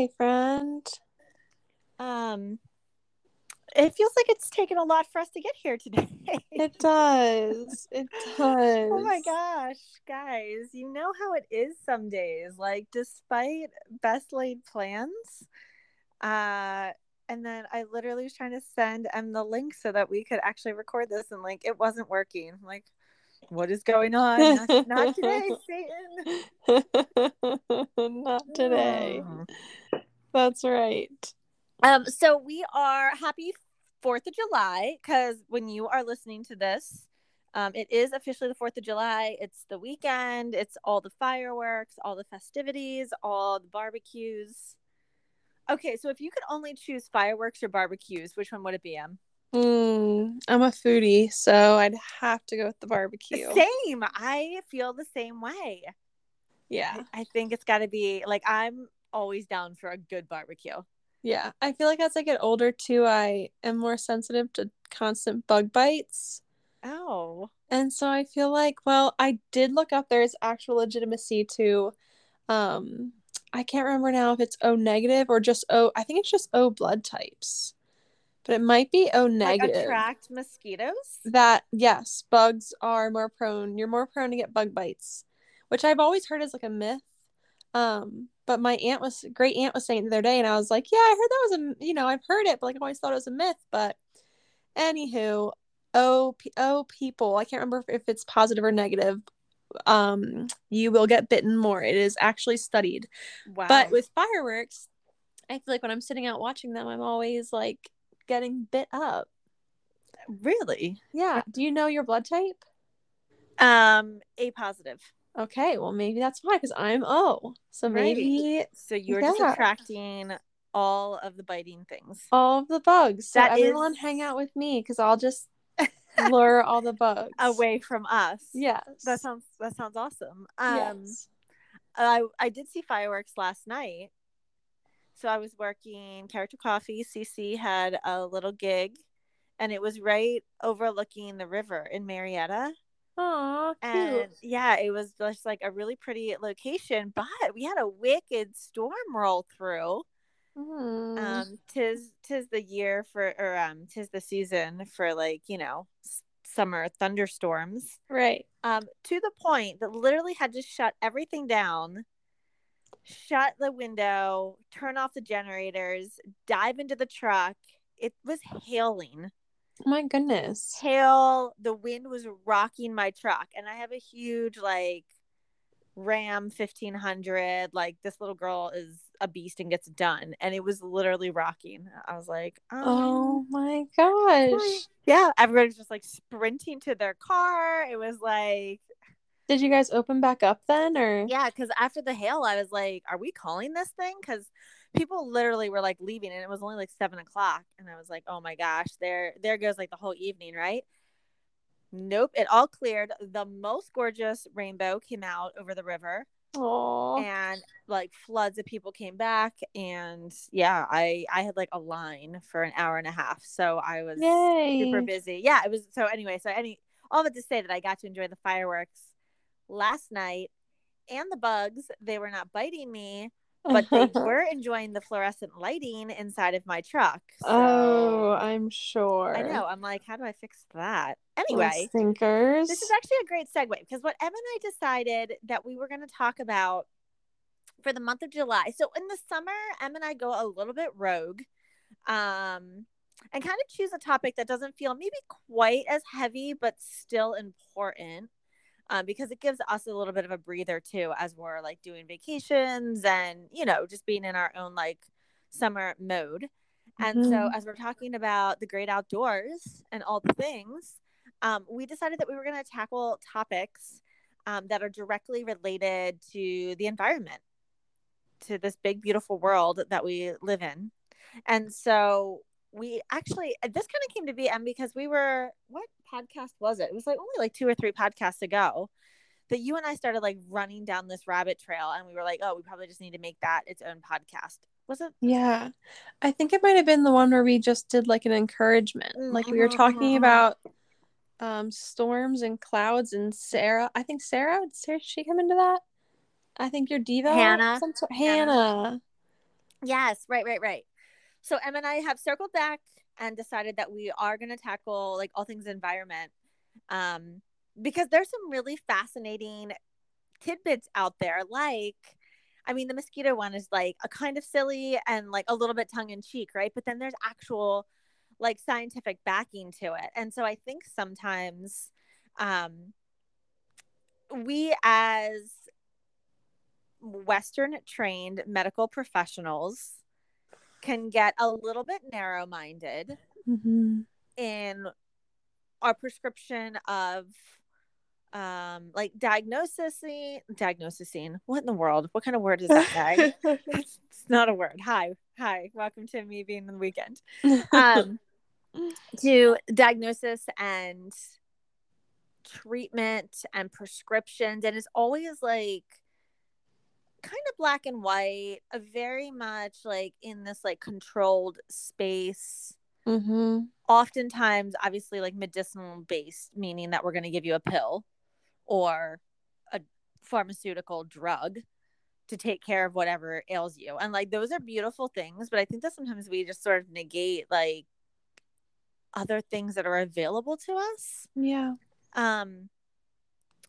Hi, friend. Um, it feels like it's taken a lot for us to get here today. It does. It does. oh my gosh, guys, you know how it is some days. Like, despite best laid plans, uh, and then I literally was trying to send Em the link so that we could actually record this, and like it wasn't working. I'm like, what is going on? Not, not today, Satan. Not today. Oh. That's right. Um, so we are happy Fourth of July because when you are listening to this, um, it is officially the Fourth of July. It's the weekend. It's all the fireworks, all the festivities, all the barbecues. Okay, so if you could only choose fireworks or barbecues, which one would it be? Em? Mm, I'm a foodie, so I'd have to go with the barbecue. Same. I feel the same way. Yeah. I think it's got to be like I'm always down for a good barbecue. Yeah. I feel like as I get older too, I am more sensitive to constant bug bites. Oh. And so I feel like, well, I did look up there's actual legitimacy to um I can't remember now if it's O negative or just O I think it's just O blood types. But it might be O Like negative. attract mosquitoes? that yes, bugs are more prone. You're more prone to get bug bites, which I've always heard is like a myth. Um, but my aunt was great aunt was saying the other day, and I was like, yeah, I heard that was a you know I've heard it, but like I always thought it was a myth. But anywho, oh oh people, I can't remember if it's positive or negative. Um, you will get bitten more. It is actually studied. Wow. But with fireworks, I feel like when I'm sitting out watching them, I'm always like getting bit up. really? Yeah. Do you know your blood type? Um, A positive. Okay, well maybe that's why because I'm O. So Right. maybe So you're just attracting all of the biting things. all of the bugs. So That everyone is- hang out with me because I'll just lure all the bugs away from us. Yes. That sounds that sounds awesome. Um yes. I I did see fireworks last night. So I was working Character Coffee. CC had a little gig and it was right overlooking the river in Marietta. Oh, cute. And yeah, it was just like a really pretty location, but we had a wicked storm roll through. Mm. um tis tis the year for or um tis the season for like you know summer thunderstorms right. um to the point that literally had to shut everything down shut the window turn off the generators dive into the truck. It was hailing. Oh my goodness. hail the wind was rocking my truck. And i have a huge like ram 1500 like this little girl is a beast and gets done. And it was literally rocking. I was like Oh um, my gosh. yeah Everybody's just like sprinting to their car. It was like Did you guys open back up then or? Yeah because after the hail i was like are we calling this thing? Because people literally were like leaving and it was only like seven o'clock and i was like oh my gosh there there goes like the whole evening right? Nope it all cleared. The most gorgeous rainbow came out over the river Aw. and like floods of people came back and yeah i i had like a line for an hour and a half so i was Yay. super busy. Yeah it was so anyway so any all that to say that i got to enjoy the fireworks last night and the bugs they were not biting me but they were enjoying the fluorescent lighting inside of my truck so oh, I'm sure. i know i'm like how do i fix that anyway Stinkers. this is actually a great segue because what Em and I decided that we were going to talk about for the month of July. So in the summer, Em and I go a little bit rogue, um, and kind of choose a topic that doesn't feel maybe quite as heavy, but still important. Um, because it gives us a little bit of a breather too, as we're like doing vacations and you know just being in our own like summer mode. And so, Mhm. as we're talking about the great outdoors and all the things, um, we decided that we were going to tackle topics um, that are directly related to the environment, to this big, beautiful world that we live in. And so, we actually, uh, this kind of came to be, and because we were, what podcast was it? It was like only like two or three podcasts ago that you and I started like running down this rabbit trail, and we were like, oh, we probably just need to make that its own podcast. Was it? Yeah. I think it might have been the one where we just did like an encouragement. Like we were talking mhm, mhm. about um storms and clouds and Sarah. I think Sarah, did Sarah she come into that? I think your diva. Hannah. Some sort, Hannah. Hannah. Yes, right, right, right. So Em and I have circled back and decided that we are going to tackle like all things environment, um, because there's some really fascinating tidbits out there. Like, I mean, the mosquito one is like a kind of silly and like a little bit tongue in cheek, right? But then there's actual like scientific backing to it, and so I think sometimes, um, we as Western trained medical professionals can get a little bit narrow minded Mm-hmm. in our prescription of um like diagnosis diagnosing what in the world? What kind of word is that Meg? it's not a word. Hi hi. Welcome to me being in the weekend. Um to diagnosis and treatment and prescriptions and it's always like kind of black and white a very much like in this like controlled space mm-hmm. oftentimes obviously like medicinal based meaning that we're going to give you a pill or a pharmaceutical drug to take care of whatever ails you and like those are beautiful things but i think that sometimes we just sort of negate like other things that are available to us Yeah. um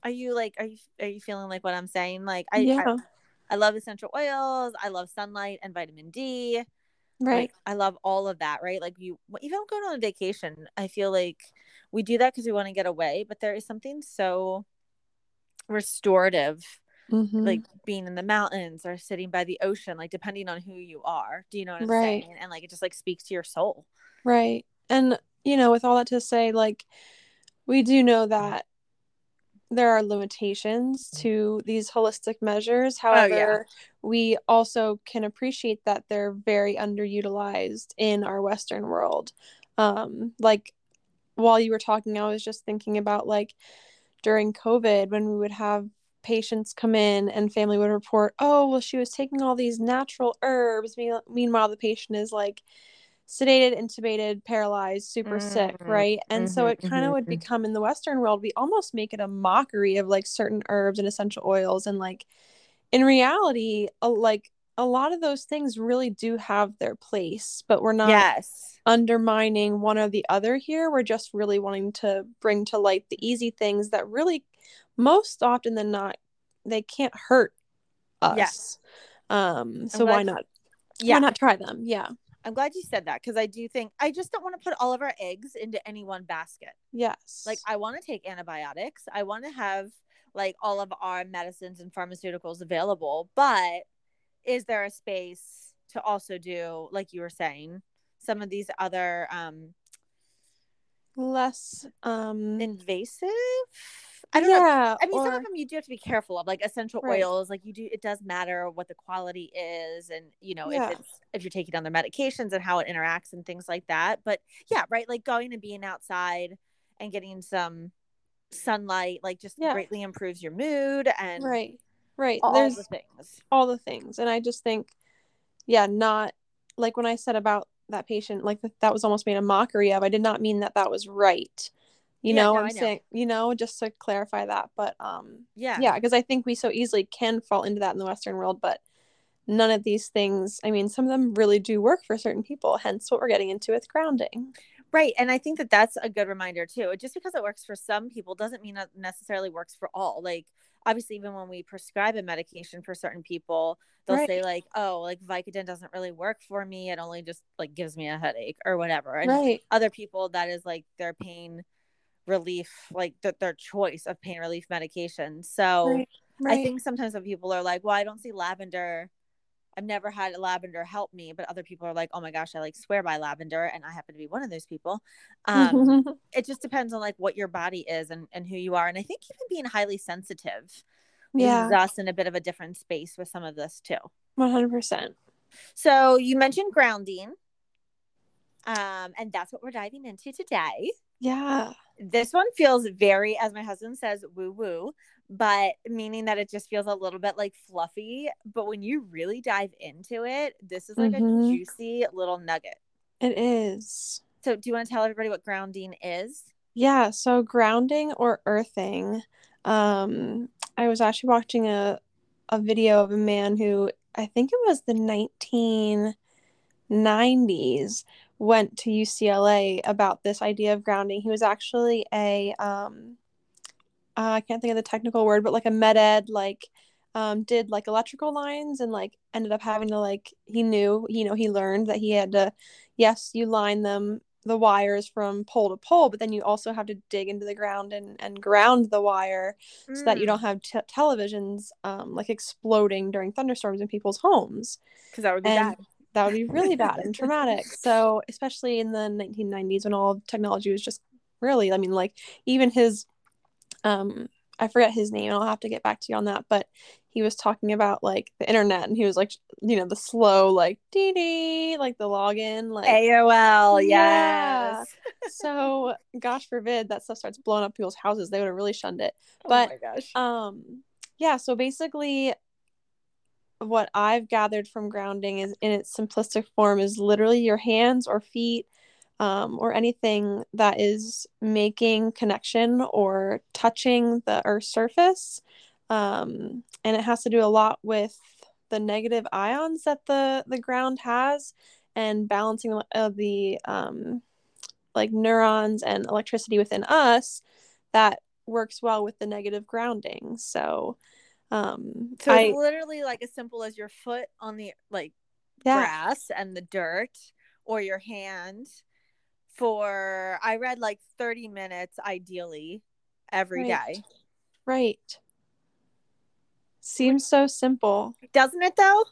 are you like are you are you feeling like what i'm saying like i yeah. I, I love essential oils i love sunlight and vitamin d right. like i love all of that right like you even going on a vacation i feel like we do that because we want to get away but there is something so restorative Mhm. like being in the mountains or sitting by the ocean like depending on who you are do you know what i'm Right. saying and like it just like speaks to your soul Right. And, you know, with all that to say, like, we do know that there are limitations to these holistic measures. However, we also can appreciate that they're very underutilized in our Western world. Um, like, while you were talking, I was just thinking about, like, during COVID when we would have patients come in and family would report, oh, well, she was taking all these natural herbs. Meanwhile, the patient is like, sedated, intubated, paralyzed, super sick, Mhm, right? And so mhm, it kind of mhm, would mhm. become in the Western world, we almost make it a mockery of like certain herbs and essential oils. And like in reality, a, like a lot of those things really do have their place, but we're not yes undermining one or the other here. We're just really wanting to bring to light the easy things that really, most often than not, they can't hurt us. Yes. Um, so why not? yeah Why not try them? Yeah. I'm glad you said that because i do think i just don't want to put all of our eggs into any one basket. Yes. like i want to take antibiotics. I want to have like all of our medicines and pharmaceuticals available but is there a space to also do like you were saying some of these other um less um invasive i don't know yeah, I mean, some of them you do have to be careful of, like essential Right. oils. Like you do, it does matter what the quality is, and you know Yeah. if it's if you're taking down their medications and how it interacts and things like that. But yeah, right, like going and being outside and getting some sunlight, like just Yeah. greatly improves your mood and right right all there's the things. all the things and i just think yeah not like when i said about that patient like that, that was almost made a mockery of i did not mean that that was right you Yeah, know no, i'm know. saying you know just to clarify that but um Yeah, yeah because i think we so easily can fall into that in the western world but none of these things i mean some of them really do work for certain people hence what we're getting into with grounding Right. And I think that that's a good reminder too. Just because it works for some people doesn't mean it necessarily works for all. Like, obviously, even when we prescribe a medication for certain people, they'll Right. say, like, oh, like Vicodin doesn't really work for me. It only just like gives me a headache or whatever. And right other people, that is like their pain relief, like th- their choice of pain relief medication. So right right I think sometimes when people are like, well, I don't see lavender. I've never had lavender help me, but other people are like, oh my gosh, I like swear by lavender, and I happen to be one of those people. Um, it just depends on like what your body is and, and who you are. And I think even being highly sensitive yeah leaves us in a bit of a different space with some of this too. 100% So you mentioned grounding. Um, and that's what we're diving into today. yeah This one feels very, as my husband says, woo woo, but meaning that it just feels a little bit like fluffy. But when you really dive into it, this is like Mhm. a juicy little nugget. it is So, do you want to tell everybody what grounding is? Yeah, so grounding or earthing. Um, I was actually watching a a video of a man who I think it was the 1990s, went to UCLA about this idea of grounding. He was actually a, um, uh, I can't think of the technical word, but like a med ed, like, um, did like electrical lines and like ended up having to like he knew you know he learned that he had to yes you line them the wires from pole to pole, but then you also have to dig into the ground and, and ground the wire mm. so that you mm. don't have t- televisions um, like exploding during thunderstorms in people's homes. Because that would be and bad. That would be really bad and traumatic. So, especially in the 1990s when all technology was just really, I mean, like even his, um, I forget his name. I'll have to get back to you on that. But he was talking about like the internet and he was like you know the slow like dee dee like the login like AOL yeah. yes so gosh forbid that stuff starts blowing up people's houses they would have really shunned it but oh my gosh. um yeah so basically what I've gathered from grounding is in its simplistic form is literally your hands or feet um, or anything that is making connection or touching the earth's surface. Um, and it has to do a lot with the negative ions that the the ground has and balancing of uh, the um, like neurons and electricity within us that works well with the negative grounding. So um so it's I, literally like as simple as your foot on the like yeah. grass and the dirt or your hand for i read like 30 minutes ideally every right. day. right Seems so simple. Doesn't it though?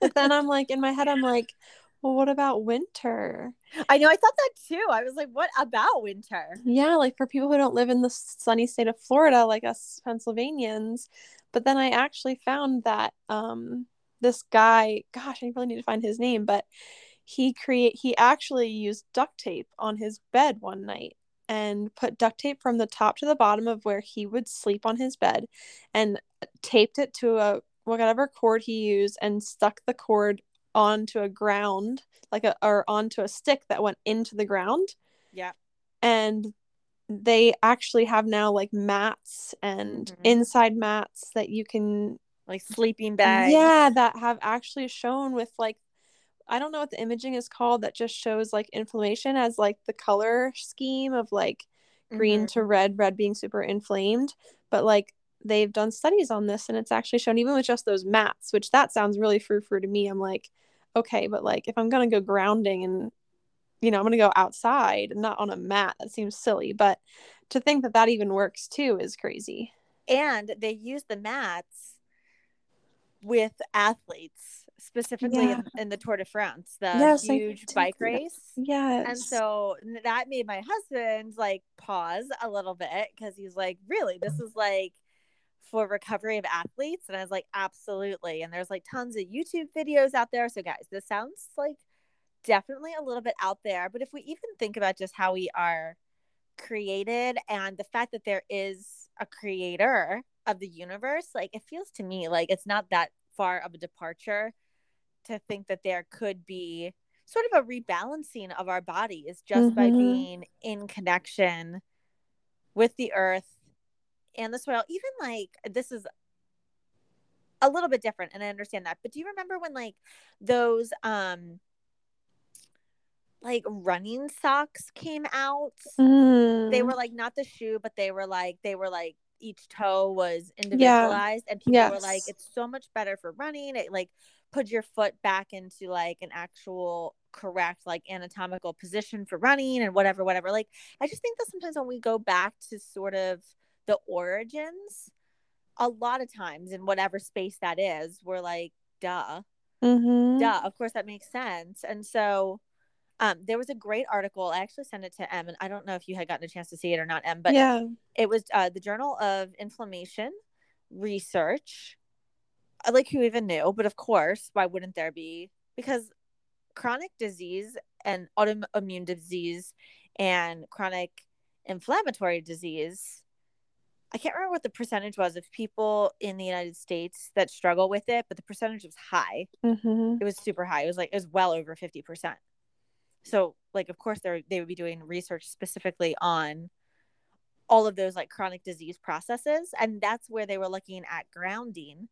but then I'm like, in my head, I'm like, well, what about winter? I know. I thought that too. I was like, what about winter? Yeah, like for people who don't live in the sunny state of Florida, like us Pennsylvanians. But then I actually found that um, this guy, gosh, I really need to find his name, but he create he actually used duct tape on his bed one night and put duct tape from the top to the bottom of where he would sleep on his bed and taped it to a whatever cord he used and stuck the cord onto a ground like a or onto a stick that went into the ground. Yeah. And they actually have now like mats and mm-hmm. inside mats that you can like sleeping bags. Yeah, that have actually shown with like I don't know what the imaging is called that just shows like inflammation as like the color scheme of like green mm-hmm. to red, red being super inflamed. But like they've done studies on this and it's actually shown even with just those mats, which that sounds really frou frou to me. I'm like, okay, but like if I'm gonna go grounding and you know, I'm gonna go outside not on a mat, that seems silly. But to think that that even works too is crazy. And they use the mats with athletes specifically yeah. in, in, the Tour de France, the yes, huge bike race. Yes. And so that made my husband like pause a little bit because he's like, really, this is like for recovery of athletes. And I was like, absolutely. And there's like tons of YouTube videos out there. So, guys, this sounds like definitely a little bit out there. But if we even think about just how we are created and the fact that there is a creator of the universe, like it feels to me like it's not that far of a departure to think that there could be sort of a rebalancing of our bodies just mm-hmm. by being in connection with the earth and the soil even like this is a little bit different and i understand that but do you remember when like those um like running socks came out mm. they were like not the shoe but they were like they were like each toe was individualized yeah. and people yes. were like it's so much better for running it like put your foot back into like an actual correct like anatomical position for running and whatever whatever like i just think that sometimes when we go back to sort of the origins a lot of times in whatever space that is we're like duh mm-hmm. duh of course that makes sense and so um, there was a great article. I actually sent it to Em, and I don't know if you had gotten a chance to see it or not, Em, but yeah, it was uh, the Journal of Inflammation Research I like who even knew but of course why wouldn't there be because chronic disease and autoimmune disease and chronic inflammatory disease i can't remember what the percentage was of people in the united states that struggle with it but the percentage was high mm-hmm. it was super high it was like it was well over 50% so like of course they they would be doing research specifically on all of those like chronic disease processes and that's where they were looking at grounding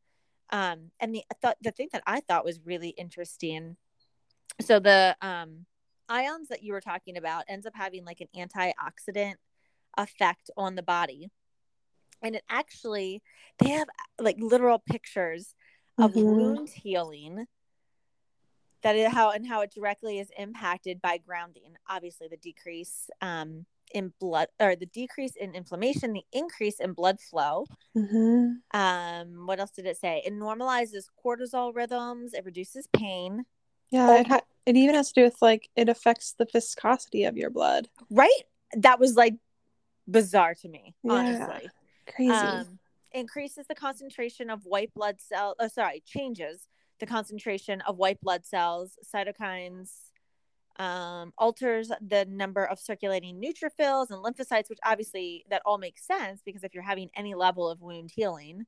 Um, and the thought the thing that I thought was really interesting. So the um, ions that you were talking about ends up having like an antioxidant effect on the body, and it actually they have like literal pictures of Mhm. wound healing. That is how and how it directly is impacted by grounding. Obviously, the decrease um, in blood or the decrease in inflammation, the increase in blood flow, Mhm. um, what else did it say? It normalizes cortisol rhythms. It reduces pain. Yeah, Oh. it, ha- it even has to do with like it affects the viscosity of your blood. Right? That was like bizarre to me, Yeah. honestly. Crazy. Um, increases the concentration of white blood cell. Oh, sorry, changes the concentration of white blood cells, cytokines. Um, alters the number of circulating neutrophils and lymphocytes, which obviously that all makes sense because if you're having any level of wound healing,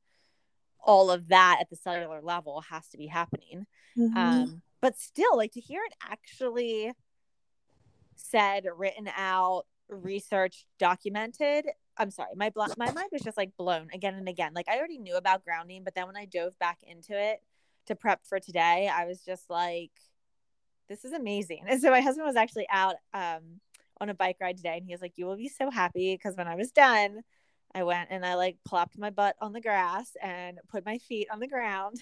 all of that at the cellular level has to be happening. Mhm. um but still like to hear it actually said written out researched documented i'm sorry my blo- my mind was just like blown again and again like i already knew about grounding but then when i dove back into it to prep for today i was just like this is amazing and so my husband was actually out um on a bike ride today and he was like you will be so happy because when i was done i went and i like plopped my butt on the grass and put my feet on the ground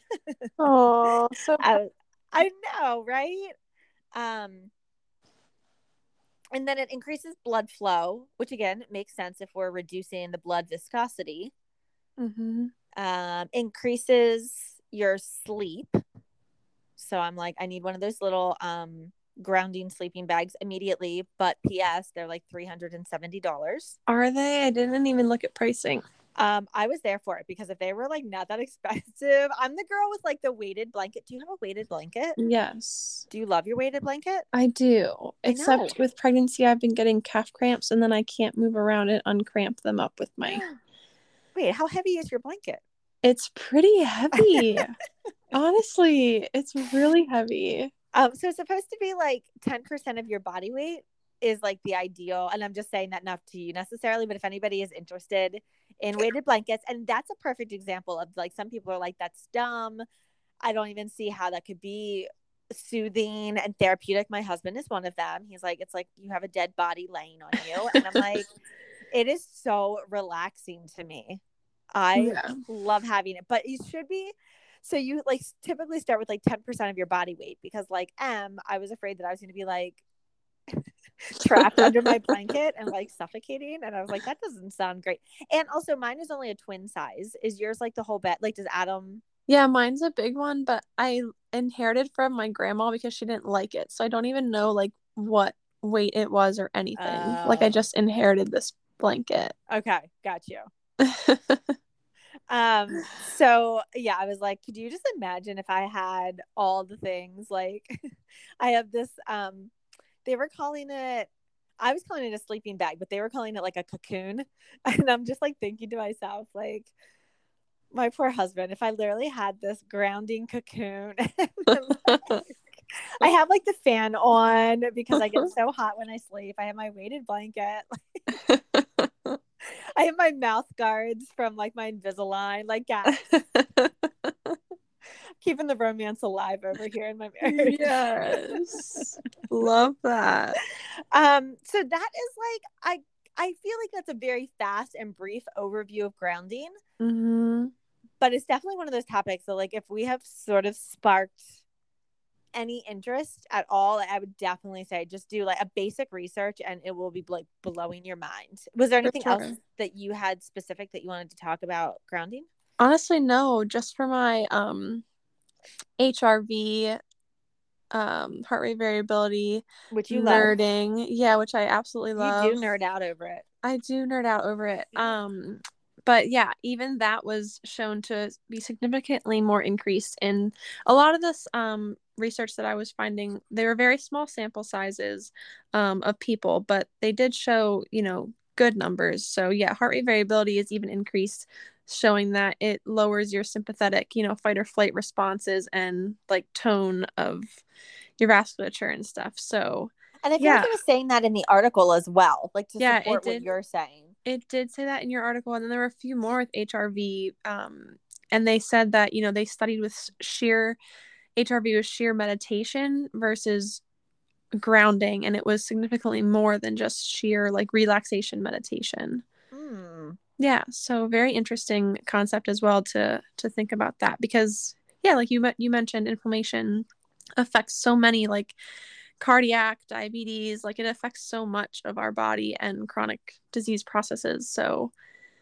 Oh, so I I know, right? Um, and then it increases blood flow, which again makes sense if we're reducing the blood viscosity. Mhm. Um, increases your sleep. So I'm like, I need one of those little um grounding sleeping bags immediately. But P.S. They're like three hundred and seventy dollars. Are they? I didn't even look at pricing. Um, I was there for it because if they were like not that expensive, I'm the girl with like the weighted blanket. Do you have a weighted blanket? Yes, Do you love your weighted blanket? I do. I Except know. with pregnancy, I've been getting calf cramps, and then I can't move around and uncramp them up with my. Wait, how heavy is your blanket? It's pretty heavy. Honestly, it's really heavy. Um, so it's supposed to be like 10% of your body weight is like the ideal. And I'm just saying that not to you necessarily, but if anybody is interested in weighted blankets, and that's a perfect example of like some people are like, that's dumb. I don't even see how that could be soothing and therapeutic. My husband is one of them. He's like, it's like you have a dead body laying on you. And I'm like, it is so relaxing to me. I Yeah. love having it, but it should be. So you like typically start with like 10% of your body weight because like Em, I was afraid that I was going to be like trapped under my blanket and like suffocating. And I was like, that doesn't sound great. And also mine is only a twin size. Is yours like the whole bed? Like does Adam Yeah, mine's a big one, but I inherited from my grandma because she didn't like it. So I don't even know like what weight it was or anything. Like I Oh. just inherited this blanket. Okay, got you. Um, so yeah, I was like, could you just imagine if I had all the things like I have this um they were calling it I was calling it a sleeping bag, but they were calling it like a cocoon. And I'm just like thinking to myself, like, my poor husband, if I literally had this grounding cocoon I have like the fan on because I get so hot when I sleep. I have my weighted blanket. I have my mouth guards from like my Invisalign. Like, yeah, keeping the romance alive over here in my marriage. yes. Love that. Um, so that is like I I feel like that's a very fast and brief overview of grounding, hmm but it's definitely one of those topics that like if we have sort of sparked any interest at all, I would definitely say just do like a basic research and it will be like blowing your mind. Was there anything else that you had specific that you wanted to talk about grounding? Honestly, no, just for my um HRV um heart rate variability Which you love. nerding. Yeah, which I absolutely love. You do nerd out over it. I do nerd out over it. Um, but yeah, even that was shown to be significantly more increased in a lot of this um research that I was finding. They were very small sample sizes um of people, but they did show, you know, good numbers. So yeah, heart rate variability is even increased, showing that it lowers your sympathetic, you know, fight or flight responses and like tone of your vasculature and stuff. So And I feel Yeah. like it was saying that in the article as well, like to Yeah, support what you're saying. it did say that in your article and then there were a few more with hrv um and they said that you know they studied with sheer HRV with sheer meditation versus grounding, and it was significantly more than just sheer like relaxation meditation. Mm. Yeah, so very interesting concept as well to to think about that because yeah, like you you mentioned, inflammation affects so many like cardiac, diabetes, like it affects so much of our body and chronic disease processes. So,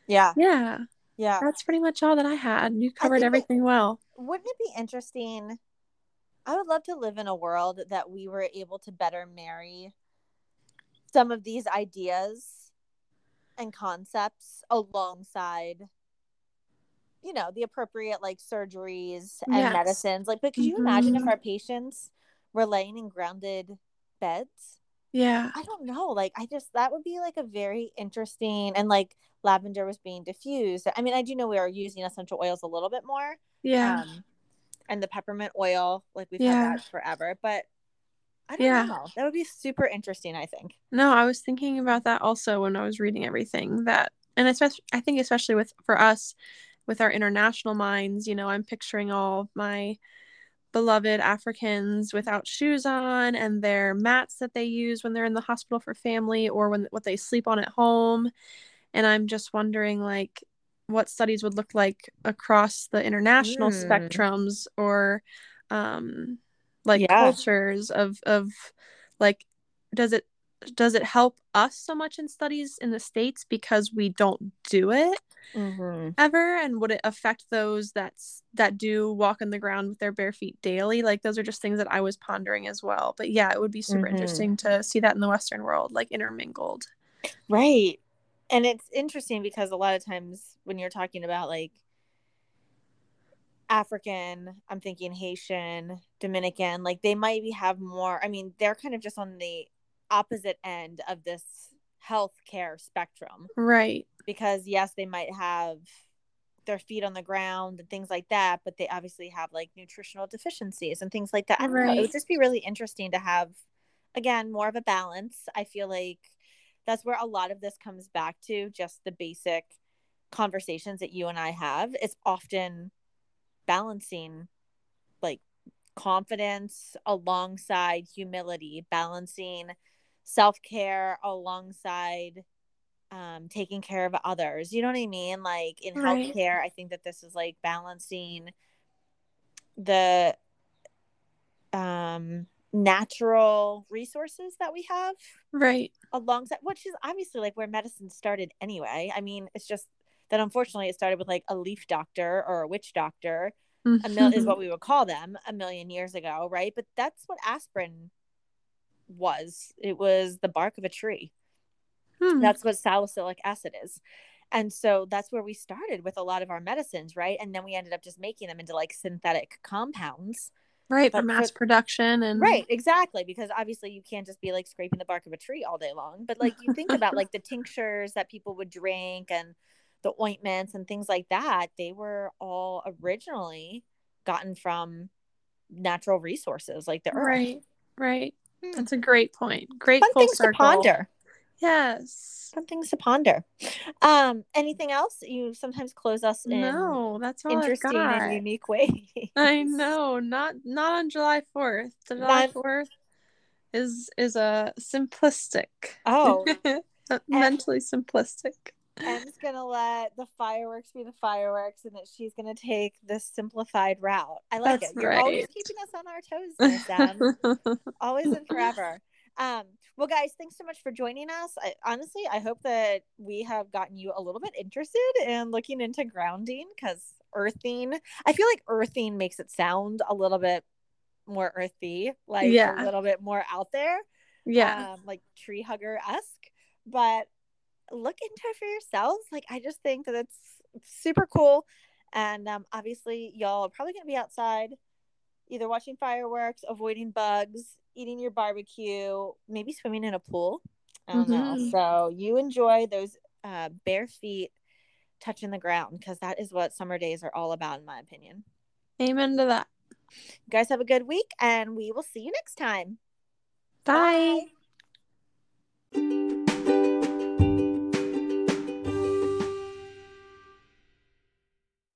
yeah. Yeah. Yeah. That's pretty much all that I had. You covered everything well. Wouldn't it be interesting? I would love to live in a world that we were able to better marry some of these ideas and concepts alongside you know the appropriate like surgeries and yes. medicines like but could you mm-hmm. imagine if our patients were laying in grounded beds yeah i don't know like i just that would be like a very interesting and like lavender was being diffused i mean i do know we are using essential oils a little bit more yeah um, and the peppermint oil like we've yeah. had that forever but I don't yeah. know. That would be super interesting, I think. No, I was thinking about that also when I was reading everything that and especially I think especially with for us with our international minds, you know, I'm picturing all my beloved Africans without shoes on and their mats that they use when they're in the hospital for family or when what they sleep on at home. And I'm just wondering like what studies would look like across the international mm. spectrums or um like yeah. cultures of of like does it does it help us so much in studies in the states because we don't do it mm-hmm. ever and would it affect those that's that do walk on the ground with their bare feet daily like those are just things that i was pondering as well but yeah it would be super mm-hmm. interesting to see that in the western world like intermingled right and it's interesting because a lot of times when you're talking about like African, I'm thinking Haitian, Dominican, like they might be have more. I mean, they're kind of just on the opposite end of this healthcare spectrum. Right. Because yes, they might have their feet on the ground and things like that, but they obviously have like nutritional deficiencies and things like that. I right. know. It would just be really interesting to have again more of a balance. I feel like that's where a lot of this comes back to just the basic conversations that you and I have. It's often balancing like confidence alongside humility, balancing self care alongside um, taking care of others. You know what I mean? Like in right. healthcare, I think that this is like balancing the um natural resources that we have right alongside which is obviously like where medicine started anyway i mean it's just that unfortunately it started with like a leaf doctor or a witch doctor mm-hmm. a mil- is what we would call them a million years ago right but that's what aspirin was. It was the bark of a tree. Hmm. That's what salicylic acid is. And so that's where we started with a lot of our medicines, right? And then we ended up just making them into like synthetic compounds. Right, but for mass for, production and Right, exactly, because obviously you can't just be like scraping the bark of a tree all day long, but like you think about like the tinctures that people would drink and the ointments and things like that, they were all originally gotten from natural resources like the earth. Right. Right. That's a great point. Great Fun things circle. to ponder. Yes. Fun things to ponder. Um, anything else? You sometimes close us in no, that's all interesting and unique way. I know. Not not on July fourth. July fourth is is a simplistic. Oh. mentally simplistic. Em's gonna let the fireworks be the fireworks, and that she's gonna take the simplified route. I like That's it. You're right. always keeping us on our toes, Sam. always and forever. Um, well, guys, thanks so much for joining us. I, honestly, I hope that we have gotten you a little bit interested in looking into grounding because earthing. I feel like earthing makes it sound a little bit more earthy, like yeah. a little bit more out there. Yeah, um, like tree hugger esque. But look into it for yourselves. Like, I just think that it's super cool. And um, obviously, y'all are probably going to be outside either watching fireworks, avoiding bugs, eating your barbecue, maybe swimming in a pool. I don't mm-hmm. know. So, you enjoy those uh, bare feet touching the ground because that is what summer days are all about, in my opinion. Amen to that. You guys have a good week, and we will see you next time. Bye. Bye.